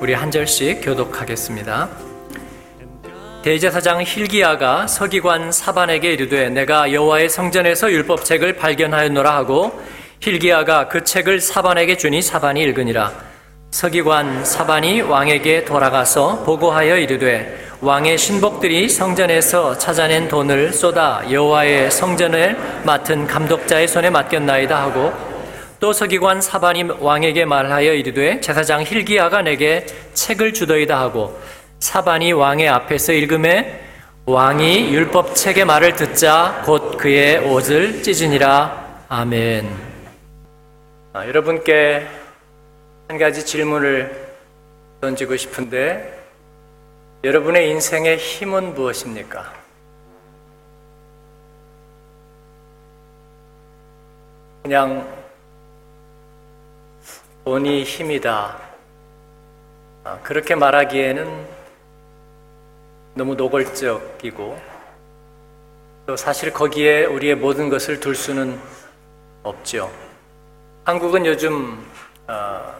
우리 한 절씩 교독하겠습니다. 대제사장 힐기야가 서기관 사반에게 이르되 내가 여호와의 성전에서 율법책을 발견하였노라 하고 힐기야가 그 책을 사반에게 주니 사반이 읽으니라 서기관 사반이 왕에게 돌아가서 보고하여 이르되 왕의 신복들이 성전에서 찾아낸 돈을 쏟아 여호와의 성전을 맡은 감독자의 손에 맡겼나이다 하고 또 서기관 사반이 왕에게 말하여 이르되 제사장 힐기야가 내게 책을 주더이다 하고 사반이 왕의 앞에서 읽음에 왕이 율법책의 말을 듣자 곧 그의 옷을 찢으니라. 아멘. 아, 여러분께 한 가지 질문을 던지고 싶은데 여러분의 인생의 힘은 무엇입니까? 그냥 돈이 힘이다. 아, 그렇게 말하기에는 너무 노골적이고 또 사실 거기에 우리의 모든 것을 둘 수는 없죠. 한국은 요즘 어,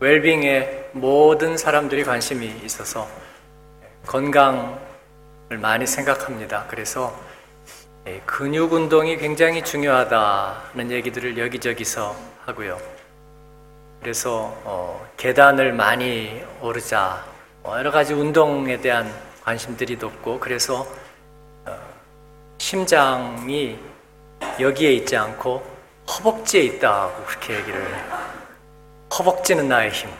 웰빙에 모든 사람들이 관심이 있어서 건강을 많이 생각합니다. 그래서 예, 근육 운동이 굉장히 중요하다는 얘기들을 여기저기서 하고요. 그래서 어, 계단을 많이 오르자 뭐 여러 가지 운동에 대한 관심들이 높고 그래서 어, 심장이 여기에 있지 않고 허벅지에 있다고 그렇게 얘기를 허벅지는 나의 힘.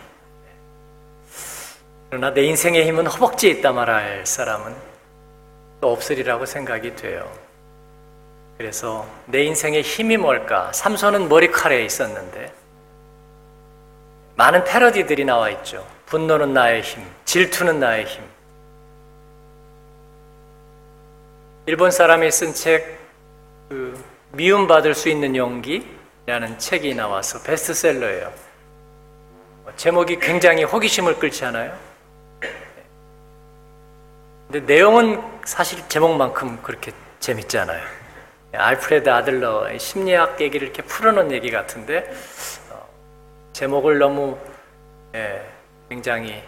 그러나 내 인생의 힘은 허벅지에 있다 말할 사람은 또 없으리라고 생각이 돼요. 그래서 내 인생의 힘이 뭘까? 삼손은 머리칼에 있었는데 많은 패러디들이 나와 있죠. 분노는 나의 힘, 질투는 나의 힘. 일본 사람이 쓴 책, 그, 미움받을 수 있는 용기라는 책이 나와서 베스트셀러예요. 제목이 굉장히 호기심을 끌지 않아요? 근데 내용은 사실 제목만큼 그렇게 재밌지 않아요. 알프레드 아들러의 심리학 얘기를 이렇게 풀어놓은 얘기 같은데, 어, 제목을 너무, 예, 굉장히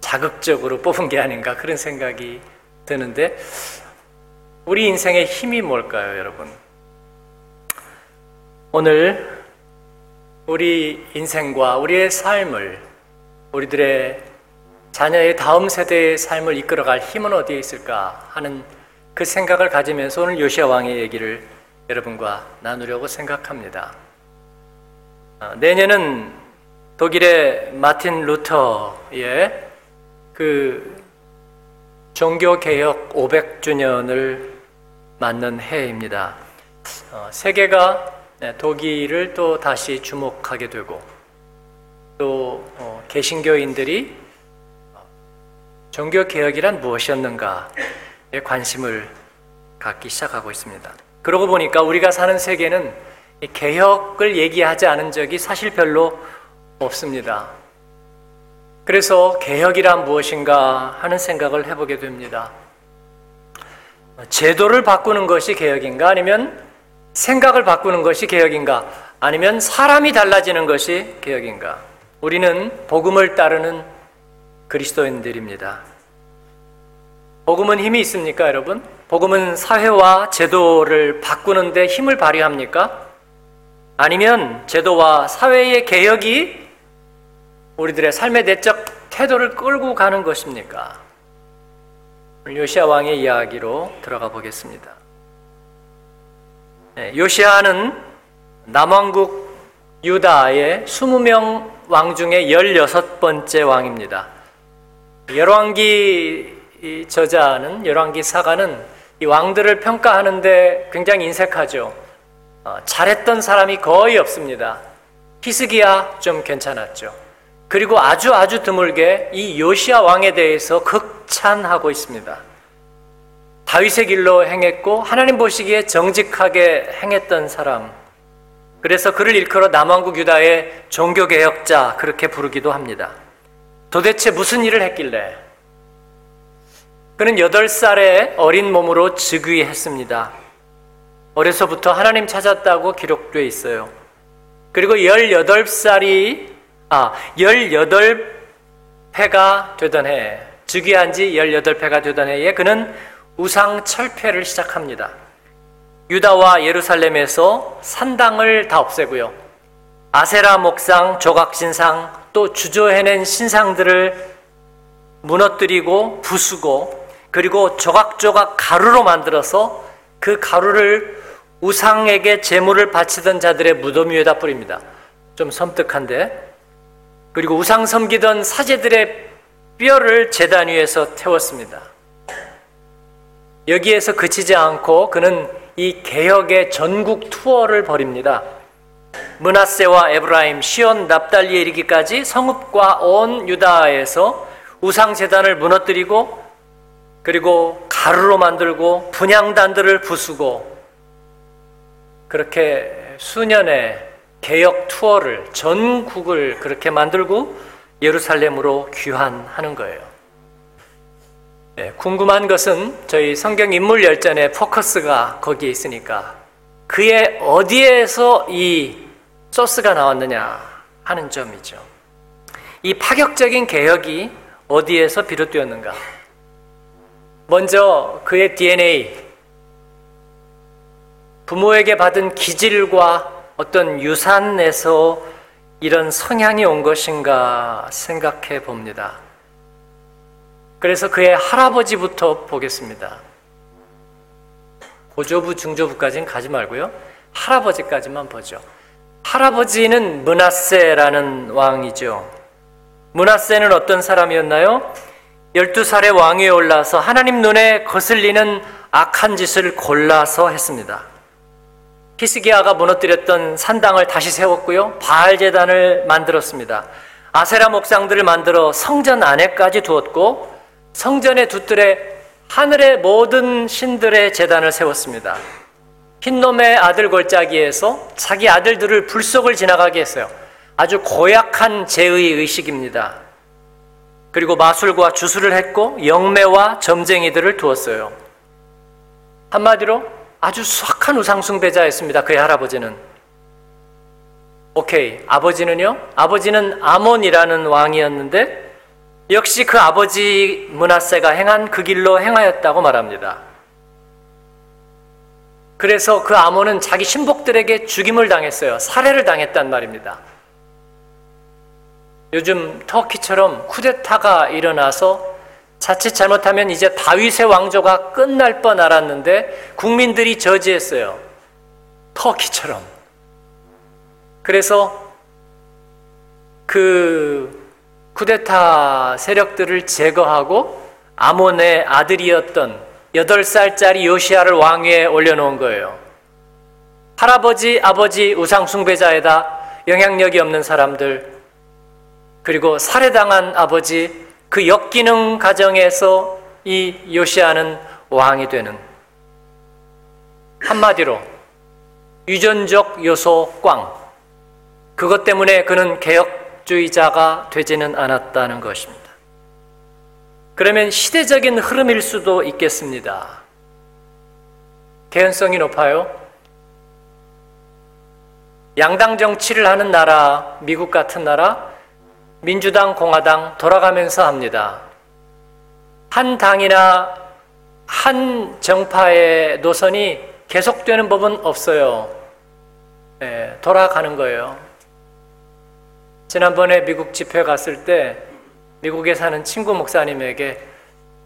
자극적으로 뽑은 게 아닌가 그런 생각이 드는데 우리 인생의 힘이 뭘까요, 여러분? 오늘 우리 인생과 우리의 삶을 우리들의 자녀의 다음 세대의 삶을 이끌어갈 힘은 어디에 있을까 하는 그 생각을 가지면서 오늘 요시아 왕의 얘기를 여러분과 나누려고 생각합니다. 아, 내년은 독일의 마틴 루터의 그 종교 개혁 500주년을 맞는 해입니다. 어, 세계가 네, 독일을 또 다시 주목하게 되고 또 어, 개신교인들이 종교 개혁이란 무엇이었는가에 관심을 갖기 시작하고 있습니다. 그러고 보니까 우리가 사는 세계는 개혁을 얘기하지 않은 적이 사실 별로 없습니다. 그래서 개혁이란 무엇인가 하는 생각을 해보게 됩니다. 제도를 바꾸는 것이 개혁인가? 아니면 생각을 바꾸는 것이 개혁인가? 아니면 사람이 달라지는 것이 개혁인가? 우리는 복음을 따르는 그리스도인들입니다. 복음은 힘이 있습니까, 여러분? 복음은 사회와 제도를 바꾸는데 힘을 발휘합니까? 아니면 제도와 사회의 개혁이 우리들의 삶의 내적 태도를 끌고 가는 것입니까? 요시아 왕의 이야기로 들어가 보겠습니다. 네, 요시아는 남왕국 유다의 20명 왕 중에 16번째 왕입니다. 열왕기 저자는 열왕기 사가는 이 왕들을 평가하는데 굉장히 인색하죠. 어, 잘했던 사람이 거의 없습니다. 히스기야 좀 괜찮았죠. 그리고 아주 아주 드물게 이 요시아 왕에 대해서 극찬하고 있습니다. 다윗의 길로 행했고 하나님 보시기에 정직하게 행했던 사람. 그래서 그를 일컬어 남왕국 유다의 종교 개혁자 그렇게 부르기도 합니다. 도대체 무슨 일을 했길래? 그는 8살의 어린 몸으로 즉위했습니다. 어려서부터 하나님 찾았다고 기록되어 있어요. 그리고 18살이 아, 18 패가 되던 해, 즉위한 지 18패가 되던 해에 그는 우상 철폐를 시작합니다. 유다와 예루살렘에서 산당을 다 없애고요. 아세라 목상, 조각신상, 또 주저해낸 신상들을 무너뜨리고 부수고 그리고 조각조각 가루로 만들어서 그 가루를 우상에게 제물을 바치던 자들의 무덤 위에다 뿌립니다. 좀 섬뜩한데. 그리고 우상 섬기던 사제들의 뼈를 재단 위에서 태웠습니다. 여기에서 그치지 않고 그는 이 개혁의 전국 투어를 벌입니다. 문하세와 에브라임, 시온, 납달리에 이르기까지 성읍과 온 유다에서 우상 재단을 무너뜨리고 그리고 가루로 만들고 분양단들을 부수고 그렇게 수년의 개혁 투어를 전국을 그렇게 만들고 예루살렘으로 귀환하는 거예요. 네, 궁금한 것은 저희 성경 인물 열전의 포커스가 거기에 있으니까 그의 어디에서 이 소스가 나왔느냐 하는 점이죠. 이 파격적인 개혁이 어디에서 비롯되었는가? 먼저 그의 DNA, 부모에게 받은 기질과 어떤 유산에서 이런 성향이 온 것인가 생각해 봅니다. 그래서 그의 할아버지부터 보겠습니다. 고조부, 중조부까지는 가지 말고요. 할아버지까지만 보죠. 할아버지는 문하세라는 왕이죠. 문하세는 어떤 사람이었나요? 12살의 왕위에 올라서 하나님 눈에 거슬리는 악한 짓을 골라서 했습니다. 히스기야가 무너뜨렸던 산당을 다시 세웠고요. 바알 제단을 만들었습니다. 아세라 목상들을 만들어 성전 안에까지 두었고 성전의 두뜰에 하늘의 모든 신들의 제단을 세웠습니다. 흰놈의 아들 골짜기에서 자기 아들들을 불속을 지나가게 했어요. 아주 고약한 제의 의식입니다. 그리고 마술과 주술을 했고 영매와 점쟁이들을 두었어요. 한마디로 아주 수악한 우상숭배자였습니다. 그의 할아버지는. 오케이. 아버지는요? 아버지는 아몬이라는 왕이었는데 역시 그 아버지 문하세가 행한 그 길로 행하였다고 말합니다. 그래서 그 아몬은 자기 신복들에게 죽임을 당했어요. 살해를 당했단 말입니다. 요즘 터키처럼 쿠데타가 일어나서 자칫 잘못하면 이제 다윗의 왕조가 끝날 뻔 알았는데 국민들이 저지했어요. 터키처럼. 그래서 그 쿠데타 세력들을 제거하고 아몬의 아들이었던 8살짜리 요시아를 왕위에 올려놓은 거예요. 할아버지, 아버지 우상숭배자에다 영향력이 없는 사람들, 그리고 살해당한 아버지, 그 역기능 가정에서 이 요시아는 왕이 되는 한마디로 유전적 요소 꽝. 그것 때문에 그는 개혁주의자가 되지는 않았다는 것입니다. 그러면 시대적인 흐름일 수도 있겠습니다. 개연성이 높아요. 양당 정치를 하는 나라, 미국 같은 나라, 민주당, 공화당 돌아가면서 합니다. 한 당이나 한 정파의 노선이 계속되는 법은 없어요. 네, 돌아가는 거예요. 지난번에 미국 집회 갔을 때 미국에 사는 친구 목사님에게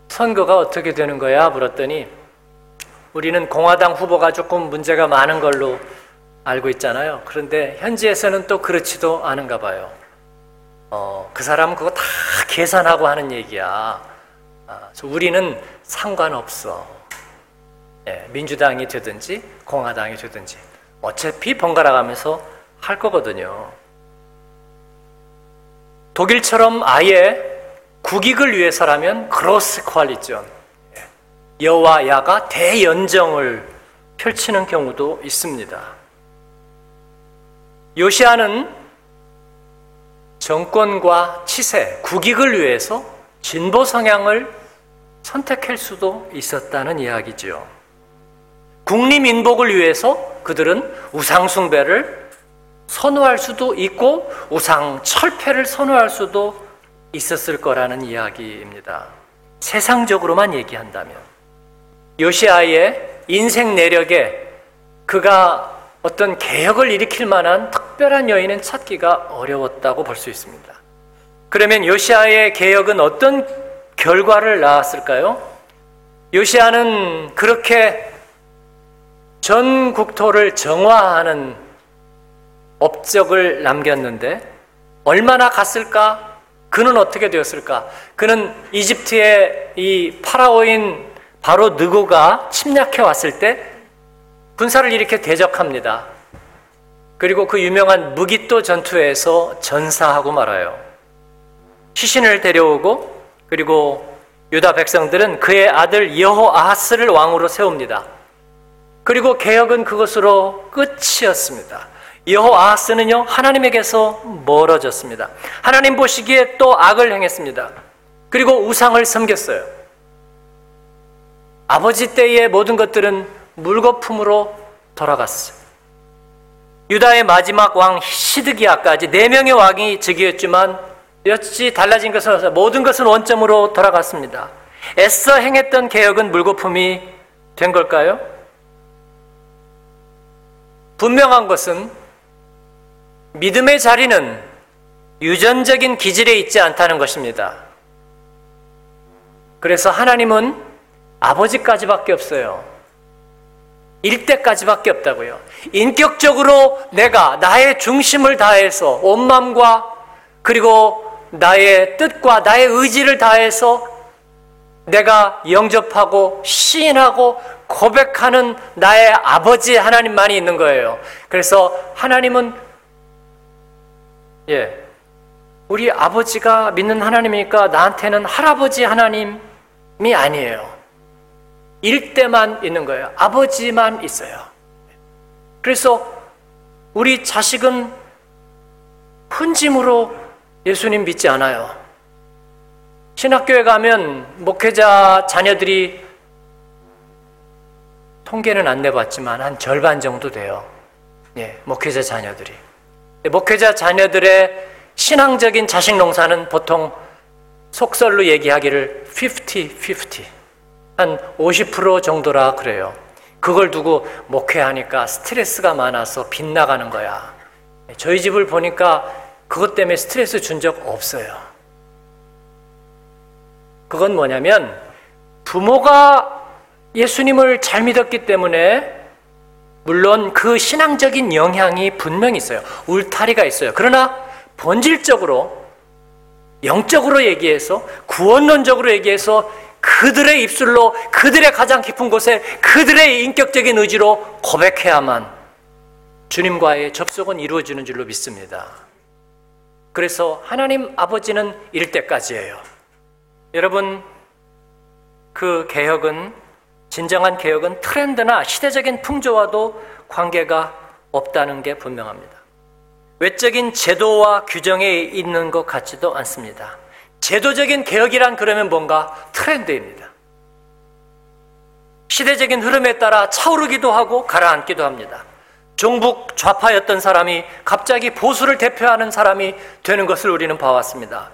선거가 어떻게 되는 거야? 물었더니 우리는 공화당 후보가 조금 문제가 많은 걸로 알고 있잖아요. 그런데 현지에서는 또 그렇지도 않은가 봐요. 어, 그 사람은 그거 다 계산하고 하는 얘기야. 아, 우리는 상관없어. 예, 민주당이 되든지 공화당이 되든지 어차피 번갈아 가면서 할 거거든요. 독일처럼 아예 국익을 위해서라면 크로스 퀄리전 여와 야가 대연정을 펼치는 경우도 있습니다. 요시아는 정권과 치세, 국익을 위해서 진보 성향을 선택할 수도 있었다는 이야기죠. 국리민복을 위해서 그들은 우상숭배를 선호할 수도 있고 우상 철폐를 선호할 수도 있었을 거라는 이야기입니다. 세상적으로만 얘기한다면 요시아의 인생 내력에 그가 어떤 개혁을 일으킬 만한 특별한 여인은 찾기가 어려웠다고 볼 수 있습니다. 그러면 요시아의 개혁은 어떤 결과를 낳았을까요? 요시아는 그렇게 전 국토를 정화하는 업적을 남겼는데 얼마나 갔을까? 그는 어떻게 되었을까? 그는 이집트의 이 파라오인 바로 느고가 침략해 왔을 때 군사를 이렇게 대적합니다. 그리고 그 유명한 무기또 전투에서 전사하고 말아요. 시신을 데려오고 그리고 유다 백성들은 그의 아들 여호아하스를 왕으로 세웁니다. 그리고 개혁은 그것으로 끝이었습니다. 여호아하스는요 하나님에게서 멀어졌습니다. 하나님 보시기에 또 악을 행했습니다. 그리고 우상을 섬겼어요. 아버지 때의 모든 것들은 물거품으로 돌아갔어요. 유다의 마지막 왕 시드기야까지 네 명의 왕이 즉위했지만 여치 달라진 것은 모든 것은 원점으로 돌아갔습니다. 애써 행했던 개혁은 물거품이 된 걸까요? 분명한 것은 믿음의 자리는 유전적인 기질에 있지 않다는 것입니다. 그래서 하나님은 아버지까지밖에 없어요. 일대까지밖에 없다고요. 인격적으로 내가 나의 중심을 다해서 온 마음과 그리고 나의 뜻과 나의 의지를 다해서 내가 영접하고 시인하고 고백하는 나의 아버지 하나님만이 있는 거예요. 그래서 하나님은 예. 우리 아버지가 믿는 하나님이니까 나한테는 할아버지 하나님이 아니에요. 일대만 있는 거예요. 아버지만 있어요. 그래서 우리 자식은 훈짐으로 예수님 믿지 않아요. 신학교에 가면 목회자 자녀들이 통계는 안 내봤지만 한 절반 정도 돼요. 예, 목회자 자녀들이. 목회자 자녀들의 신앙적인 자식 농사는 보통 속설로 얘기하기를 50-50. 한 50% 정도라 그래요. 그걸 두고 목회하니까 스트레스가 많아서 빗나가는 거야. 저희 집을 보니까 그것 때문에 스트레스 준 적 없어요. 그건 뭐냐면 부모가 예수님을 잘 믿었기 때문에 물론 그 신앙적인 영향이 분명히 있어요. 울타리가 있어요. 그러나 본질적으로 영적으로 얘기해서 구원론적으로 얘기해서 그들의 입술로 그들의 가장 깊은 곳에 그들의 인격적인 의지로 고백해야만 주님과의 접속은 이루어지는 줄로 믿습니다. 그래서 하나님 아버지는 이럴 때까지예요. 여러분, 그 개혁은 진정한 개혁은 트렌드나 시대적인 풍조와도 관계가 없다는 게 분명합니다. 외적인 제도와 규정에 있는 것 같지도 않습니다. 제도적인 개혁이란 그러면 뭔가 트렌드입니다. 시대적인 흐름에 따라 차오르기도 하고 가라앉기도 합니다. 종북 좌파였던 사람이 갑자기 보수를 대표하는 사람이 되는 것을 우리는 봐왔습니다.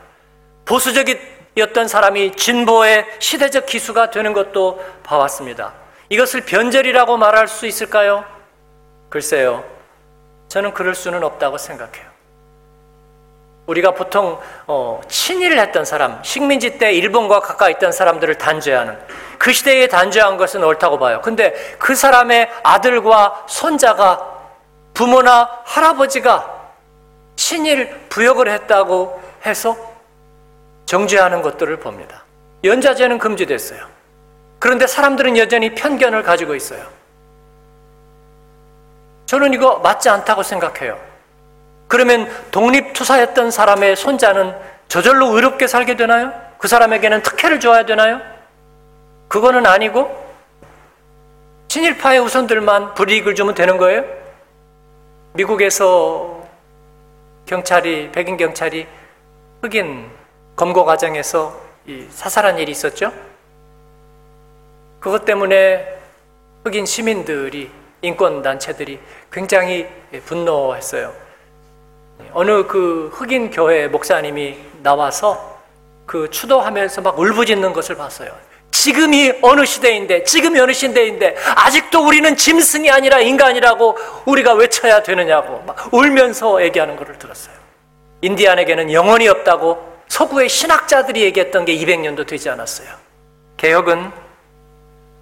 보수적이었던 사람이 진보의 시대적 기수가 되는 것도 봐왔습니다. 이것을 변절이라고 말할 수 있을까요? 글쎄요. 저는 그럴 수는 없다고 생각해요. 우리가 보통 어, 친일을 했던 사람, 식민지 때 일본과 가까이 있던 사람들을 단죄하는 그 시대에 단죄한 것은 옳다고 봐요. 근데 그 사람의 아들과 손자가 부모나 할아버지가 친일 부역을 했다고 해서 정죄하는 것들을 봅니다. 연자제는 금지됐어요. 그런데 사람들은 여전히 편견을 가지고 있어요. 저는 이거 맞지 않다고 생각해요. 그러면 독립투사였던 사람의 손자는 저절로 의롭게 살게 되나요? 그 사람에게는 특혜를 줘야 되나요? 그거는 아니고 친일파의 우선들만 불이익을 주면 되는 거예요? 미국에서 경찰이 백인 경찰이 흑인 검거 과정에서 사살한 일이 있었죠. 그것 때문에 흑인 시민들이 인권 단체들이 굉장히 분노했어요. 어느 그 흑인 교회 목사님이 나와서 그 추도하면서 막 울부짖는 것을 봤어요. 지금이 어느 시대인데, 지금이 어느 시대인데, 아직도 우리는 짐승이 아니라 인간이라고 우리가 외쳐야 되느냐고 막 울면서 얘기하는 것을 들었어요. 인디안에게는 영혼이 없다고 서구의 신학자들이 얘기했던 게 200년도 되지 않았어요. 개혁은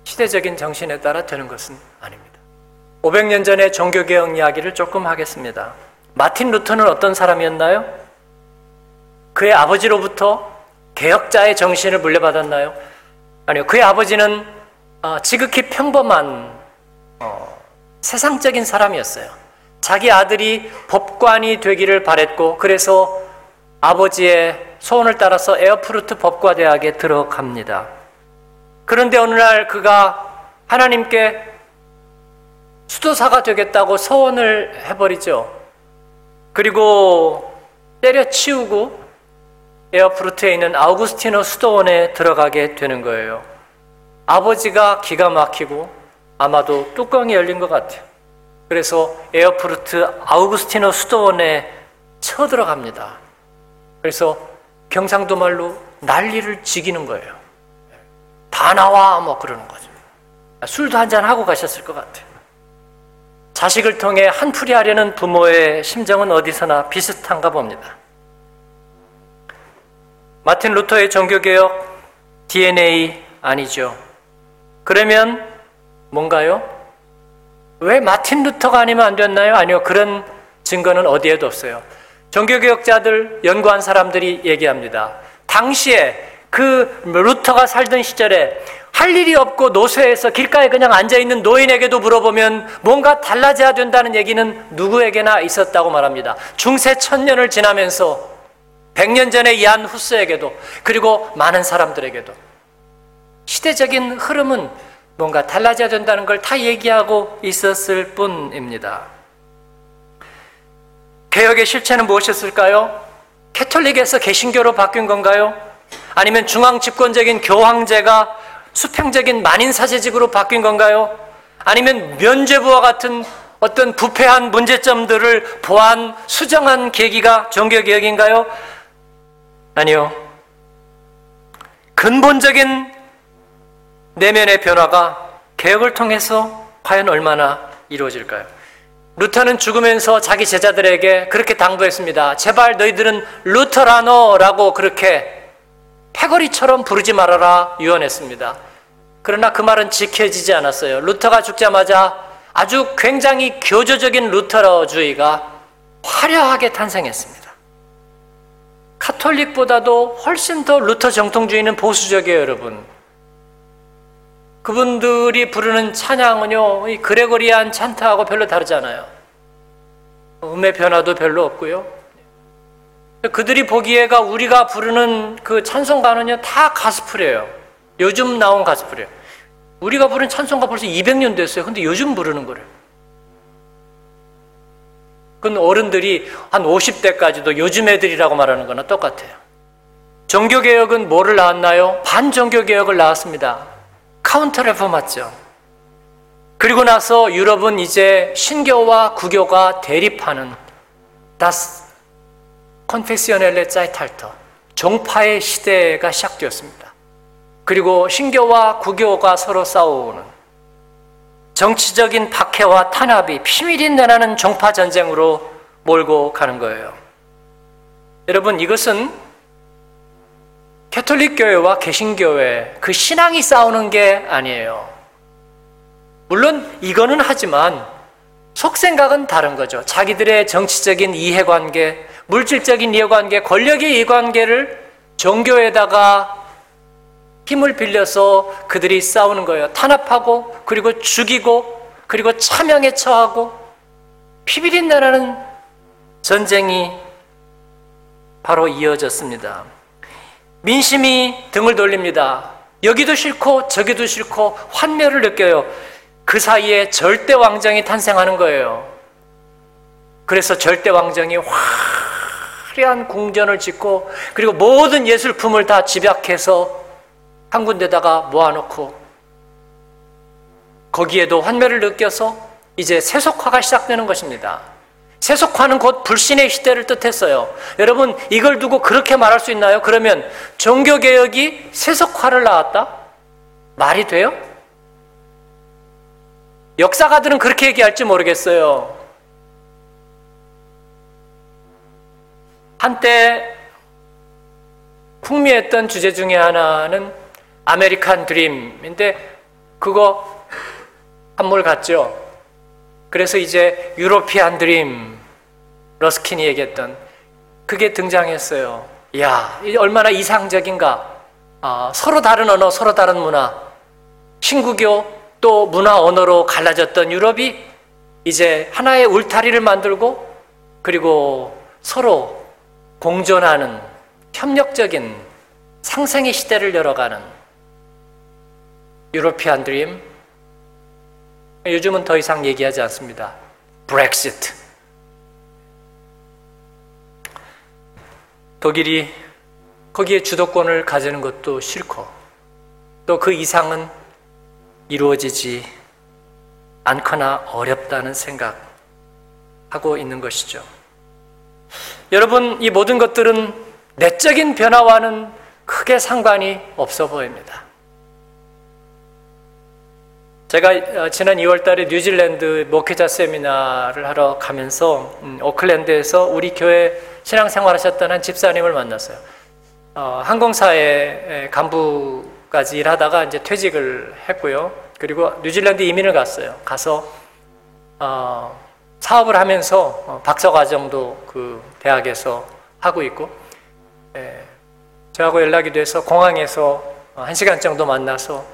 시대적인 정신에 따라 되는 것은 아닙니다. 500년 전의 종교개혁 이야기를 조금 하겠습니다. 마틴 루터는 어떤 사람이었나요? 그의 아버지로부터 개혁자의 정신을 물려받았나요? 아니요. 그의 아버지는 어, 지극히 평범한 어, 세상적인 사람이었어요. 자기 아들이 법관이 되기를 바랬고 그래서 아버지의 소원을 따라서 에어푸르트 법과대학에 들어갑니다. 그런데 어느 날 그가 하나님께 수도사가 되겠다고 서원을 해버리죠. 그리고 때려치우고 에어푸르트에 있는 아우구스티노 수도원에 들어가게 되는 거예요. 아버지가 기가 막히고 아마도 뚜껑이 열린 것 같아요. 그래서 에어프루트 아우구스티노 수도원에 쳐들어갑니다. 그래서 경상도 말로 난리를 지기는 거예요. 다 나와 뭐 그러는 거죠. 술도 한잔 하고 가셨을 것 같아요. 자식을 통해 한풀이 하려는 부모의 심정은 어디서나 비슷한가 봅니다. 마틴 루터의 종교개혁 DNA 아니죠. 그러면 뭔가요? 왜 마틴 루터가 아니면 안 됐나요? 아니요. 그런 증거는 어디에도 없어요. 종교개혁자들, 연구한 사람들이 얘기합니다. 당시에 그 루터가 살던 시절에 할 일이 없고 노쇠해서 길가에 그냥 앉아있는 노인에게도 물어보면 뭔가 달라져야 된다는 얘기는 누구에게나 있었다고 말합니다. 중세 천년을 지나면서 100년 전에 이안 후스에게도 그리고 많은 사람들에게도 시대적인 흐름은 뭔가 달라져야 된다는 걸 다 얘기하고 있었을 뿐입니다. 개혁의 실체는 무엇이었을까요? 캐톨릭에서 개신교로 바뀐 건가요? 아니면 중앙 집권적인 교황제가 수평적인 만인 사제직으로 바뀐 건가요? 아니면 면죄부와 같은 어떤 부패한 문제점들을 보완 수정한 계기가 종교 개혁인가요? 아니요. 근본적인 내면의 변화가 개혁을 통해서 과연 얼마나 이루어질까요? 루터는 죽으면서 자기 제자들에게 그렇게 당부했습니다. 제발 너희들은 루터라노라고 그렇게 패거리처럼 부르지 말아라 유언했습니다. 그러나 그 말은 지켜지지 않았어요. 루터가 죽자마자 아주 굉장히 교조적인 루터주의가 화려하게 탄생했습니다. 카톨릭보다도 훨씬 더 루터 정통주의는 보수적이에요, 여러분. 그분들이 부르는 찬양은요, 이 그레고리안 찬타하고 별로 다르잖아요. 음의 변화도 별로 없고요. 그들이 보기에가 우리가 부르는 그 찬송가는요, 다 가스풀이에요. 요즘 나온 가스풀이에요. 우리가 부른 찬송가 벌써 200년 됐어요. 근데 요즘 부르는 거래요. 그건 어른들이 한 50대까지도 요즘 애들이라고 말하는 거나 똑같아요. 종교개혁은 뭐를 낳았나요? 반종교개혁을 낳았습니다. Counter Reformation이죠. 그리고 나서 유럽은 이제 신교와 구교가 대립하는 das konfessionelle Zeitalter 종파의 시대가 시작되었습니다. 그리고 신교와 구교가 서로 싸우는 정치적인 박해와 탄압이 피밀이 내나는 종파 전쟁으로 몰고 가는 거예요. 여러분 이것은 캐톨릭 교회와 개신교회 그 신앙이 싸우는 게 아니에요. 물론 이거는 하지만 속생각은 다른 거죠. 자기들의 정치적인 이해관계, 물질적인 이해관계, 권력의 이해관계를 종교에다가 힘을 빌려서 그들이 싸우는 거예요. 탄압하고 그리고 죽이고 그리고 차명에 처하고 피비린 나라는 전쟁이 바로 이어졌습니다. 민심이 등을 돌립니다. 여기도 싫고 저기도 싫고 환멸을 느껴요. 그 사이에 절대 왕정이 탄생하는 거예요. 그래서 절대 왕정이 화려한 궁전을 짓고 그리고 모든 예술품을 다 집약해서 한 군데다가 모아놓고 거기에도 환멸을 느껴서 이제 세속화가 시작되는 것입니다. 세속화는 곧 불신의 시대를 뜻했어요. 여러분, 이걸 두고 그렇게 말할 수 있나요? 그러면 종교개혁이 세속화를 낳았다? 말이 돼요? 역사가들은 그렇게 얘기할지 모르겠어요. 한때 풍미했던 주제 중에 하나는 아메리칸 드림인데 그거 한물 같죠. 그래서 이제 European Dream 리프킨이 얘기했던 그게 등장했어요. 야, 얼마나 이상적인가. 아, 서로 다른 언어, 서로 다른 문화, 신구교 또 문화 언어로 갈라졌던 유럽이 이제 하나의 울타리를 만들고 그리고 서로 공존하는 협력적인 상생의 시대를 열어가는 유로피안 드림 요즘은 더 이상 얘기하지 않습니다. 브렉시트 독일이 거기에 주도권을 가지는 것도 싫고 또 그 이상은 이루어지지 않거나 어렵다는 생각하고 있는 것이죠. 여러분, 이 모든 것들은 내적인 변화와는 크게 상관이 없어 보입니다. 제가 어, 지난 2월 달에 뉴질랜드 목회자 세미나를 하러 가면서 음, 오클랜드에서 우리 교회 신앙생활 하셨던 한 집사님을 만났어요. 어, 항공사의 간부까지 일하다가 이제 퇴직을 했고요. 그리고 뉴질랜드 이민을 갔어요. 가서 어, 사업을 하면서 어, 박사 과정도 그 대학에서 하고 있고 예, 저하고 연락이 돼서 공항에서 한 시간 정도 만나서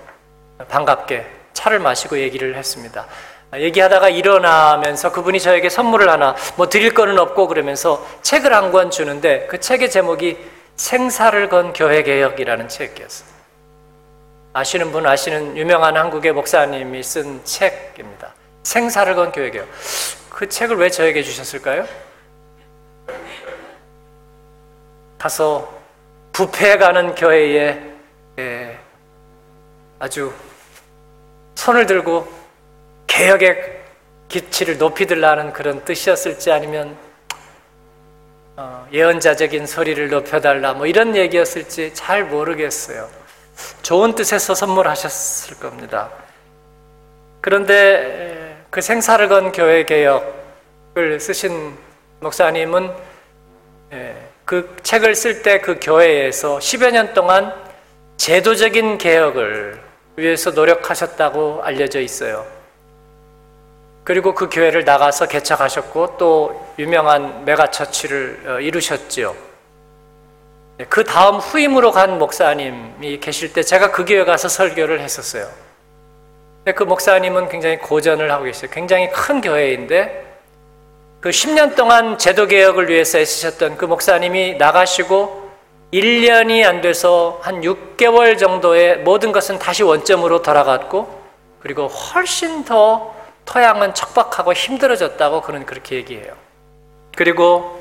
반갑게 차를 마시고 얘기를 했습니다. 얘기하다가 일어나면서 그분이 저에게 선물을 하나 뭐 드릴 거는 없고 그러면서 책을 한 권 주는데 그 책의 제목이 생사를 건 교회 개혁이라는 책이었어요. 아시는 분 아시는 유명한 한국의 목사님이 쓴 책입니다. 생사를 건 교회 개혁. 그 책을 왜 저에게 주셨을까요? 가서 부패해가는 교회에 예, 아주 손을 들고 개혁의 기치를 높이 들라는 그런 뜻이었을지 아니면 어, 예언자적인 소리를 높여달라 뭐 이런 얘기였을지 잘 모르겠어요. 좋은 뜻에서 선물하셨을 겁니다. 그런데 그 생사를 건 교회 개혁을 쓰신 목사님은 그 책을 쓸 때 그 교회에서 10여 년 동안 제도적인 개혁을 위해서 노력하셨다고 알려져 있어요. 그리고 그 교회를 나가서 개척하셨고 또 유명한 megachurch를 어, 이루셨지요. 네, 그 다음 후임으로 간 목사님이 계실 때 제가 그 교회 가서 설교를 했었어요. 그 목사님은 굉장히 고전을 하고 계세요. 굉장히 큰 교회인데 그 10년 동안 제도 개혁을 위해서 애쓰셨던 그 목사님이 나가시고 1년이 안 돼서 한 6개월 정도의 모든 것은 다시 원점으로 돌아갔고 그리고 훨씬 더 토양은 척박하고 힘들어졌다고 그는 그렇게 얘기해요. 그리고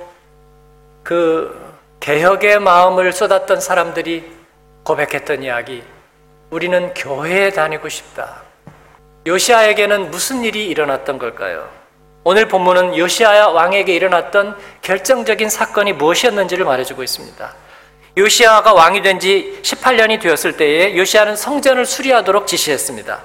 그 개혁의 마음을 쏟았던 사람들이 고백했던 이야기 우리는 교회에 다니고 싶다. 요시아에게는 무슨 일이 일어났던 걸까요? 오늘 본문은 요시아 왕에게 일어났던 결정적인 사건이 무엇이었는지를 말해주고 있습니다. 요시아가 왕이 된 지 18년이 되었을 때에 요시아는 성전을 수리하도록 지시했습니다.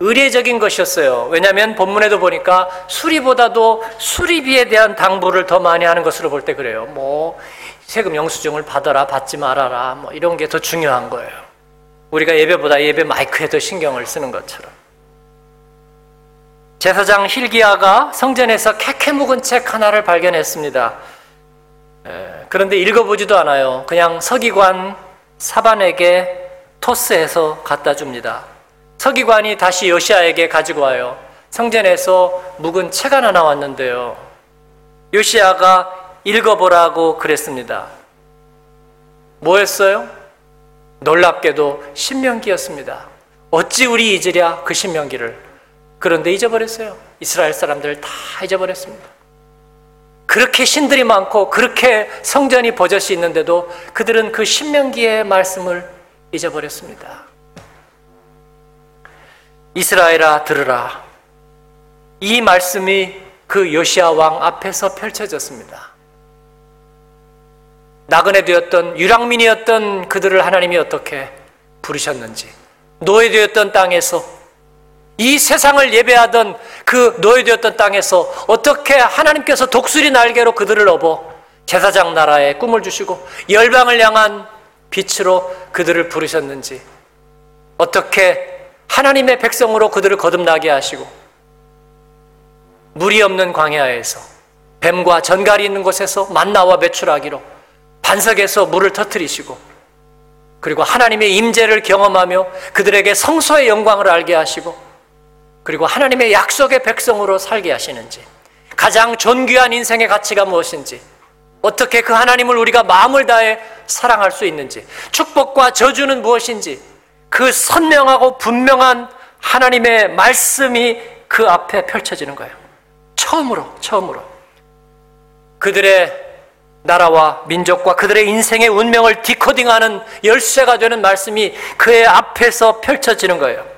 의례적인 것이었어요. 왜냐하면 본문에도 보니까 수리보다도 수리비에 대한 당부를 더 많이 하는 것으로 볼 때 그래요. 뭐 세금 영수증을 받아라, 받지 말아라, 뭐 이런 게 더 중요한 거예요. 우리가 예배보다 예배 마이크에 더 신경을 쓰는 것처럼. 제사장 힐기야가 성전에서 캐캐 묵은 책 하나를 발견했습니다. 그런데 읽어보지도 않아요. 그냥 서기관 사반에게 토스해서 갖다 줍니다. 서기관이 다시 요시아에게 가지고 와요. 성전에서 묵은 책 하나 나왔는데요. 요시아가 읽어보라고 그랬습니다. 뭐였어요? 놀랍게도 신명기였습니다. 어찌 우리 잊으랴 그 신명기를. 그런데 잊어버렸어요. 이스라엘 사람들 다 잊어버렸습니다. 그렇게 신들이 많고 그렇게 성전이 버젓이 있는데도 그들은 그 신명기의 말씀을 잊어버렸습니다. 이스라엘아 들으라. 이 말씀이 그 요시아 왕 앞에서 펼쳐졌습니다. 나그네 되었던 유랑민이었던 그들을 하나님이 어떻게 부르셨는지 노예 되었던 땅에서 이 세상을 예배하던 그 노예되었던 땅에서 어떻게 하나님께서 독수리 날개로 그들을 업어 제사장 나라에 꿈을 주시고 열방을 향한 빛으로 그들을 부르셨는지 어떻게 하나님의 백성으로 그들을 거듭나게 하시고 물이 없는 광야에서 뱀과 전갈이 있는 곳에서 만나와 매출하기로 반석에서 물을 터뜨리시고 그리고 하나님의 임재를 경험하며 그들에게 성소의 영광을 알게 하시고 그리고 하나님의 약속의 백성으로 살게 하시는지 가장 존귀한 인생의 가치가 무엇인지 어떻게 그 하나님을 우리가 마음을 다해 사랑할 수 있는지 축복과 저주는 무엇인지 그 선명하고 분명한 하나님의 말씀이 그 앞에 펼쳐지는 거예요. 처음으로, 처음으로. 그들의 나라와 민족과 그들의 인생의 운명을 디코딩하는 열쇠가 되는 말씀이 그의 앞에서 펼쳐지는 거예요.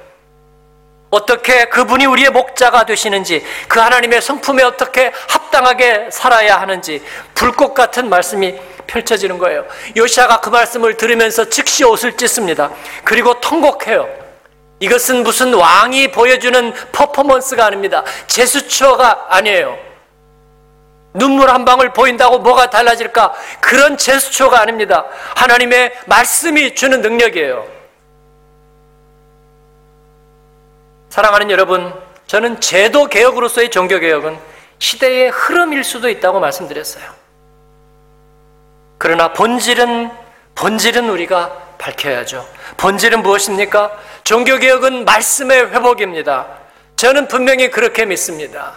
어떻게 그분이 우리의 목자가 되시는지, 그 하나님의 성품에 어떻게 합당하게 살아야 하는지, 불꽃 같은 말씀이 펼쳐지는 거예요. 요시아가 그 말씀을 들으면서 즉시 옷을 찢습니다. 그리고 통곡해요. 이것은 무슨 왕이 보여주는 퍼포먼스가 아닙니다. 제스처가 아니에요. 눈물 한 방울 보인다고 뭐가 달라질까? 그런 제스처가 아닙니다. 하나님의 말씀이 주는 능력이에요. 사랑하는 여러분, 저는 제도 개혁으로서의 종교 개혁은 시대의 흐름일 수도 있다고 말씀드렸어요. 그러나 본질은 본질은 우리가 밝혀야죠. 본질은 무엇입니까? 종교 개혁은 말씀의 회복입니다. 저는 분명히 그렇게 믿습니다.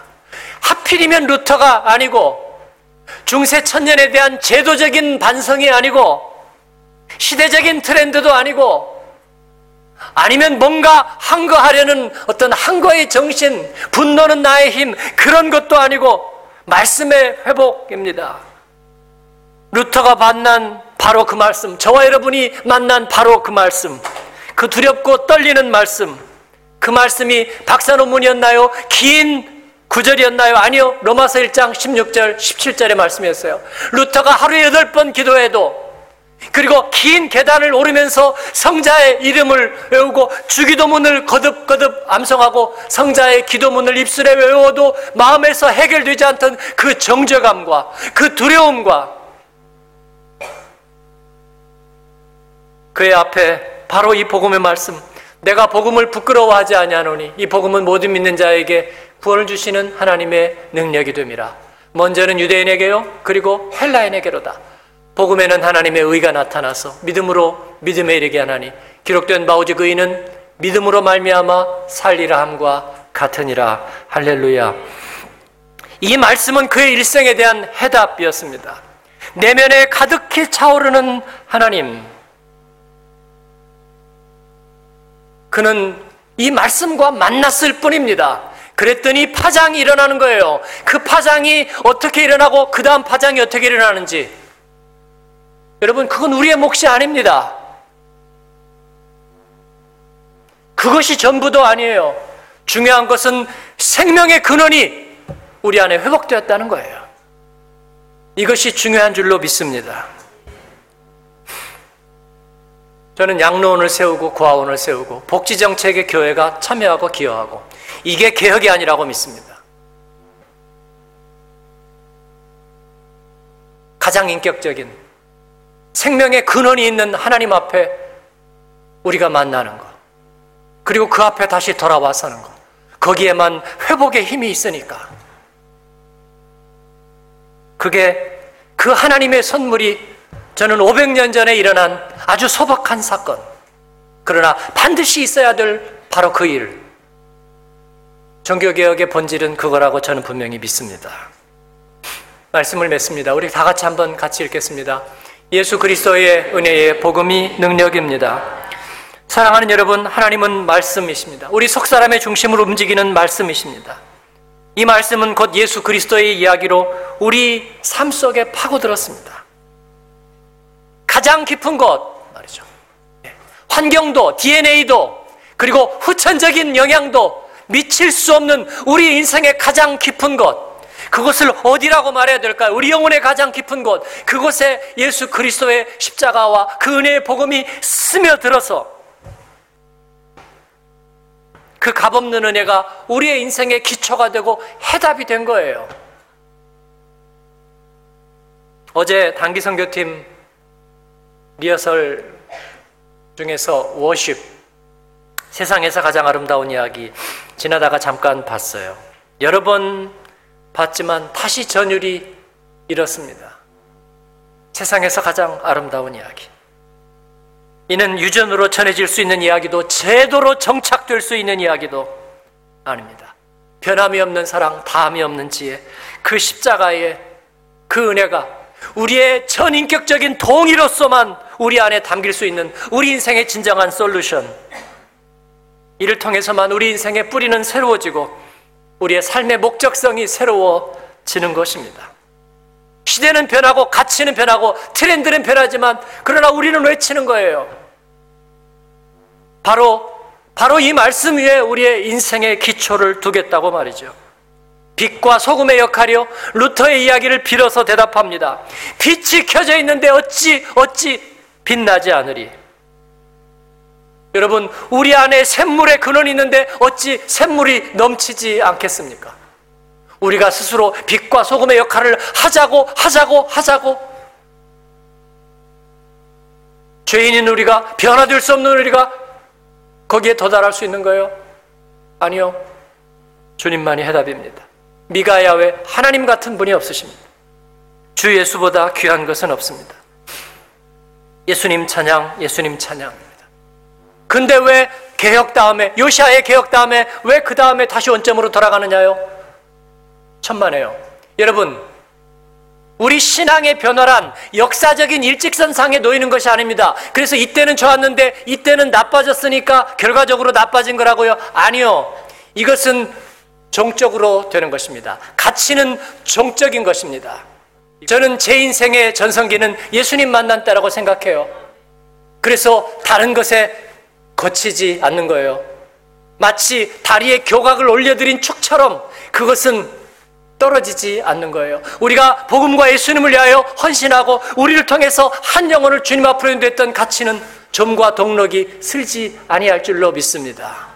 하필이면 루터가 아니고 중세 천년에 대한 제도적인 반성이 아니고 시대적인 트렌드도 아니고 아니면 뭔가 항거하려는 어떤 항거의 정신, 분노는 나의 힘 그런 것도 아니고 말씀의 회복입니다. 루터가 만난 바로 그 말씀, 저와 여러분이 만난 바로 그 말씀, 그 두렵고 떨리는 말씀, 그 말씀이 박사 논문이었나요? 긴 구절이었나요? 아니요. 로마서 1장 16절, 17절의 말씀이었어요. 루터가 하루에 8번 기도해도 그리고 긴 계단을 오르면서 성자의 이름을 외우고 주기도문을 거듭거듭 암송하고 성자의 기도문을 입술에 외워도 마음에서 해결되지 않던 그 정죄감과 그 두려움과 그의 앞에 바로 이 복음의 말씀 내가 복음을 부끄러워하지 아니하노니 이 복음은 모든 믿는 자에게 구원을 주시는 하나님의 능력이 됨이라. 먼저는 유대인에게요, 그리고 헬라인에게로다. 복음에는 하나님의 의가 나타나서 믿음으로 믿음에 이르게 하나니 기록된 바 오직 의인은 믿음으로 말미암아 살리라 함과 같으니라. 할렐루야. 이 말씀은 그의 일생에 대한 해답이었습니다. 내면에 가득히 차오르는 하나님. 그는 이 말씀과 만났을 뿐입니다. 그랬더니 파장이 일어나는 거예요. 그 파장이 어떻게 일어나고 그 다음 파장이 어떻게 일어나는지. 여러분, 그건 우리의 몫이 아닙니다. 그것이 전부도 아니에요. 중요한 것은 생명의 근원이 우리 안에 회복되었다는 거예요. 이것이 중요한 줄로 믿습니다. 저는 양로원을 세우고 고아원을 세우고 복지 정책에 교회가 참여하고 기여하고 이게 개혁이 아니라고 믿습니다. 가장 인격적인 생명의 근원이 있는 하나님 앞에 우리가 만나는 것. 그리고 그 앞에 다시 돌아와 서는 것. 거기에만 회복의 힘이 있으니까. 그게 그 하나님의 선물이 저는 500년 전에 일어난 아주 소박한 사건. 그러나 반드시 있어야 될 바로 그 일. 종교개혁의 본질은 그거라고 저는 분명히 믿습니다. 말씀을 맺습니다. 우리 다 같이 한번 같이 읽겠습니다. 예수 그리스도의 은혜의 복음이 능력입니다. 사랑하는 여러분, 하나님은 말씀이십니다. 우리 속 사람의 중심으로 움직이는 말씀이십니다. 이 말씀은 곧 예수 그리스도의 이야기로 우리 삶 속에 파고들었습니다. 가장 깊은 것 말이죠. 환경도, DNA도, 그리고 후천적인 영향도 미칠 수 없는 우리 인생의 가장 깊은 것, 그곳을 어디라고 말해야 될까요? 우리 영혼의 가장 깊은 곳. 그곳에 예수 그리스도의 십자가와 그 은혜의 복음이 스며들어서 그 값없는 은혜가 우리의 인생의 기초가 되고 해답이 된 거예요. 어제 단기 선교팀 리허설 중에서 워십 세상에서 가장 아름다운 이야기 지나다가 잠깐 봤어요. 여러 번 봤지만 다시 전율이 이렇습니다. 세상에서 가장 아름다운 이야기. 이는 유전으로 전해질 수 있는 이야기도 제도로 정착될 수 있는 이야기도 아닙니다. 변함이 없는 사랑, 다함이 없는 지혜, 그 십자가의 그 은혜가 우리의 전인격적인 동의로서만 우리 안에 담길 수 있는 우리 인생의 진정한 솔루션. 이를 통해서만 우리 인생의 뿌리는 새로워지고 우리의 삶의 목적성이 새로워지는 것입니다. 시대는 변하고 가치는 변하고 트렌드는 변하지만 그러나 우리는 외치는 거예요. 바로 바로 이 말씀 위에 우리의 인생의 기초를 두겠다고 말이죠. 빛과 소금의 역할이요. 루터의 이야기를 빌어서 대답합니다. 빛이 켜져 있는데 어찌 어찌 빛나지 않으리. 여러분, 우리 안에 샘물의 근원이 있는데 어찌 샘물이 넘치지 않겠습니까? 우리가 스스로 빛과 소금의 역할을 하자고 하자고 하자고 죄인인 우리가 변화될 수 없는 우리가 거기에 도달할 수 있는 거예요? 아니요. 주님만이 해답입니다. 미가야 외 하나님 같은 분이 없으십니다. 주 예수보다 귀한 것은 없습니다. 예수님 찬양, 예수님 찬양입니다. 근데 왜 개혁 다음에, 요시아의 개혁 다음에 왜 그 다음에 다시 원점으로 돌아가느냐요? 천만에요. 여러분, 우리 신앙의 변화란 역사적인 일직선상에 놓이는 것이 아닙니다. 그래서 이때는 좋았는데 이때는 나빠졌으니까 결과적으로 나빠진 거라고요? 아니요. 이것은 종적으로 되는 것입니다. 가치는 종적인 것입니다. 저는 제 인생의 전성기는 예수님 만난 때라고 생각해요. 그래서 다른 것에 거치지 않는 거예요. 마치 다리에 교각을 올려드린 축처럼 그것은 떨어지지 않는 거예요. 우리가 복음과 예수님을 위하여 헌신하고 우리를 통해서 한 영혼을 주님 앞으로 인도했던 가치는 점과 동력이 슬지 아니할 줄로 믿습니다.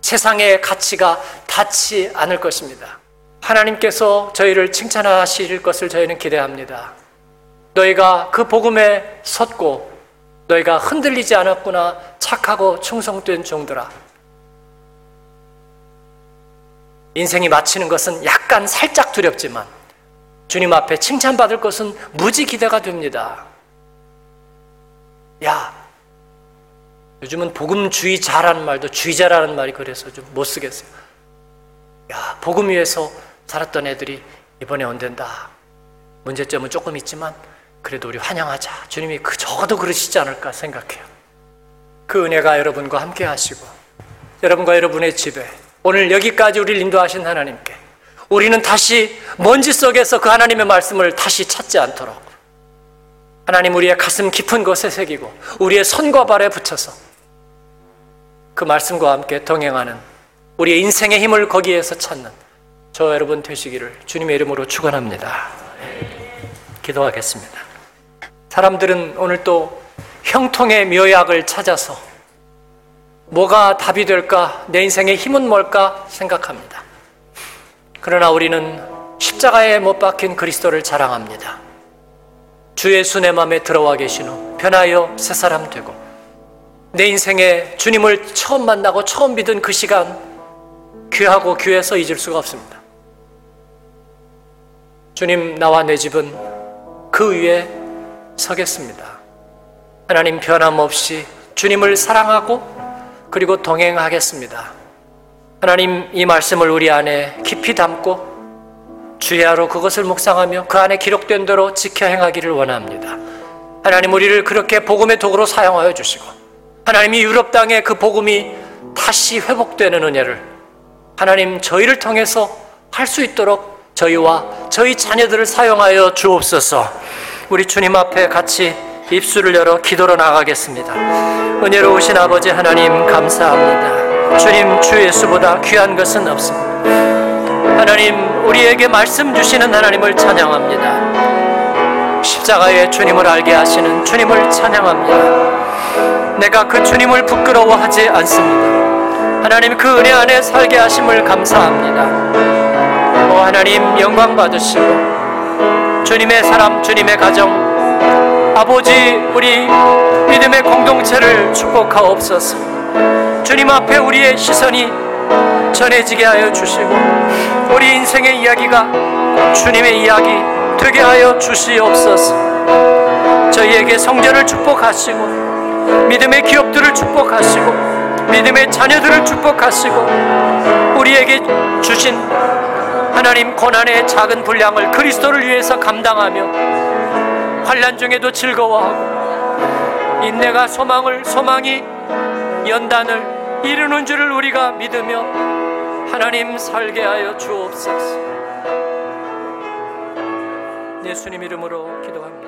세상의 가치가 닿지 않을 것입니다. 하나님께서 저희를 칭찬하실 것을 저희는 기대합니다. 너희가 그 복음에 섰고 너희가 흔들리지 않았구나 착하고 충성된 종들아. 인생이 마치는 것은 약간 살짝 두렵지만 주님 앞에 칭찬받을 것은 무지 기대가 됩니다. 야, 요즘은 복음주의자라는 말도 주의자라는 말이 그래서 좀 못 쓰겠어요. 야, 복음 위에서 살았던 애들이 이번에 온댄다. 문제점은 조금 있지만 그래도 우리 환영하자. 주님이 그 적어도 그러시지 않을까 생각해요. 그 은혜가 여러분과 함께 하시고 여러분과 여러분의 집에 오늘 여기까지 우리를 인도하신 하나님께 우리는 다시 먼지 속에서 그 하나님의 말씀을 다시 찾지 않도록 하나님 우리의 가슴 깊은 곳에 새기고 우리의 손과 발에 붙여서 그 말씀과 함께 동행하는 우리의 인생의 힘을 거기에서 찾는 저 여러분 되시기를 주님의 이름으로 축원합니다. 기도하겠습니다. 사람들은 오늘 또 형통의 묘약을 찾아서 뭐가 답이 될까? 내 인생의 힘은 뭘까? 생각합니다. 그러나 우리는 십자가에 못 박힌 그리스도를 자랑합니다. 주 예수 내 마음에 들어와 계신 후 변하여 새 사람 되고 내 인생에 주님을 처음 만나고 처음 믿은 그 시간 귀하고 귀해서 잊을 수가 없습니다. 주님, 나와 내 집은 그 위에 서겠습니다. 하나님 변함없이 주님을 사랑하고 그리고 동행하겠습니다. 하나님 이 말씀을 우리 안에 깊이 담고 주야로 그것을 묵상하며 그 안에 기록된 대로 지켜 행하기를 원합니다. 하나님 우리를 그렇게 복음의 도구로 사용하여 주시고 하나님이 유럽 땅에 그 복음이 다시 회복되는 은혜를 하나님 저희를 통해서 할 수 있도록 저희와 저희 자녀들을 사용하여 주옵소서. 우리 주님 앞에 같이 입술을 열어 기도로 나가겠습니다. 은혜로우신 아버지 하나님 감사합니다. 주님 주 예수보다 귀한 것은 없습니다. 하나님 우리에게 말씀 주시는 하나님을 찬양합니다. 십자가의 주님을 알게 하시는 주님을 찬양합니다. 내가 그 주님을 부끄러워하지 않습니다. 하나님 그 은혜 안에 살게 하심을 감사합니다. 오 하나님 영광 받으시고 주님의 사람 주님의 가정 아버지 우리 믿음의 공동체를 축복하옵소서. 주님 앞에 우리의 시선이 전해지게 하여 주시고 우리 인생의 이야기가 주님의 이야기 되게 하여 주시옵소서. 저희에게 성전을 축복하시고 믿음의 기업들을 축복하시고 믿음의 자녀들을 축복하시고 우리에게 주신 하나님 고난의 작은 분량을 그리스도를 위해서 감당하며 환란 중에도 즐거워하고 인내가 소망을 소망이 연단을 이루는 줄을 우리가 믿으며 하나님 살게 하여 주옵소서. 예수님 이름으로 기도합니다.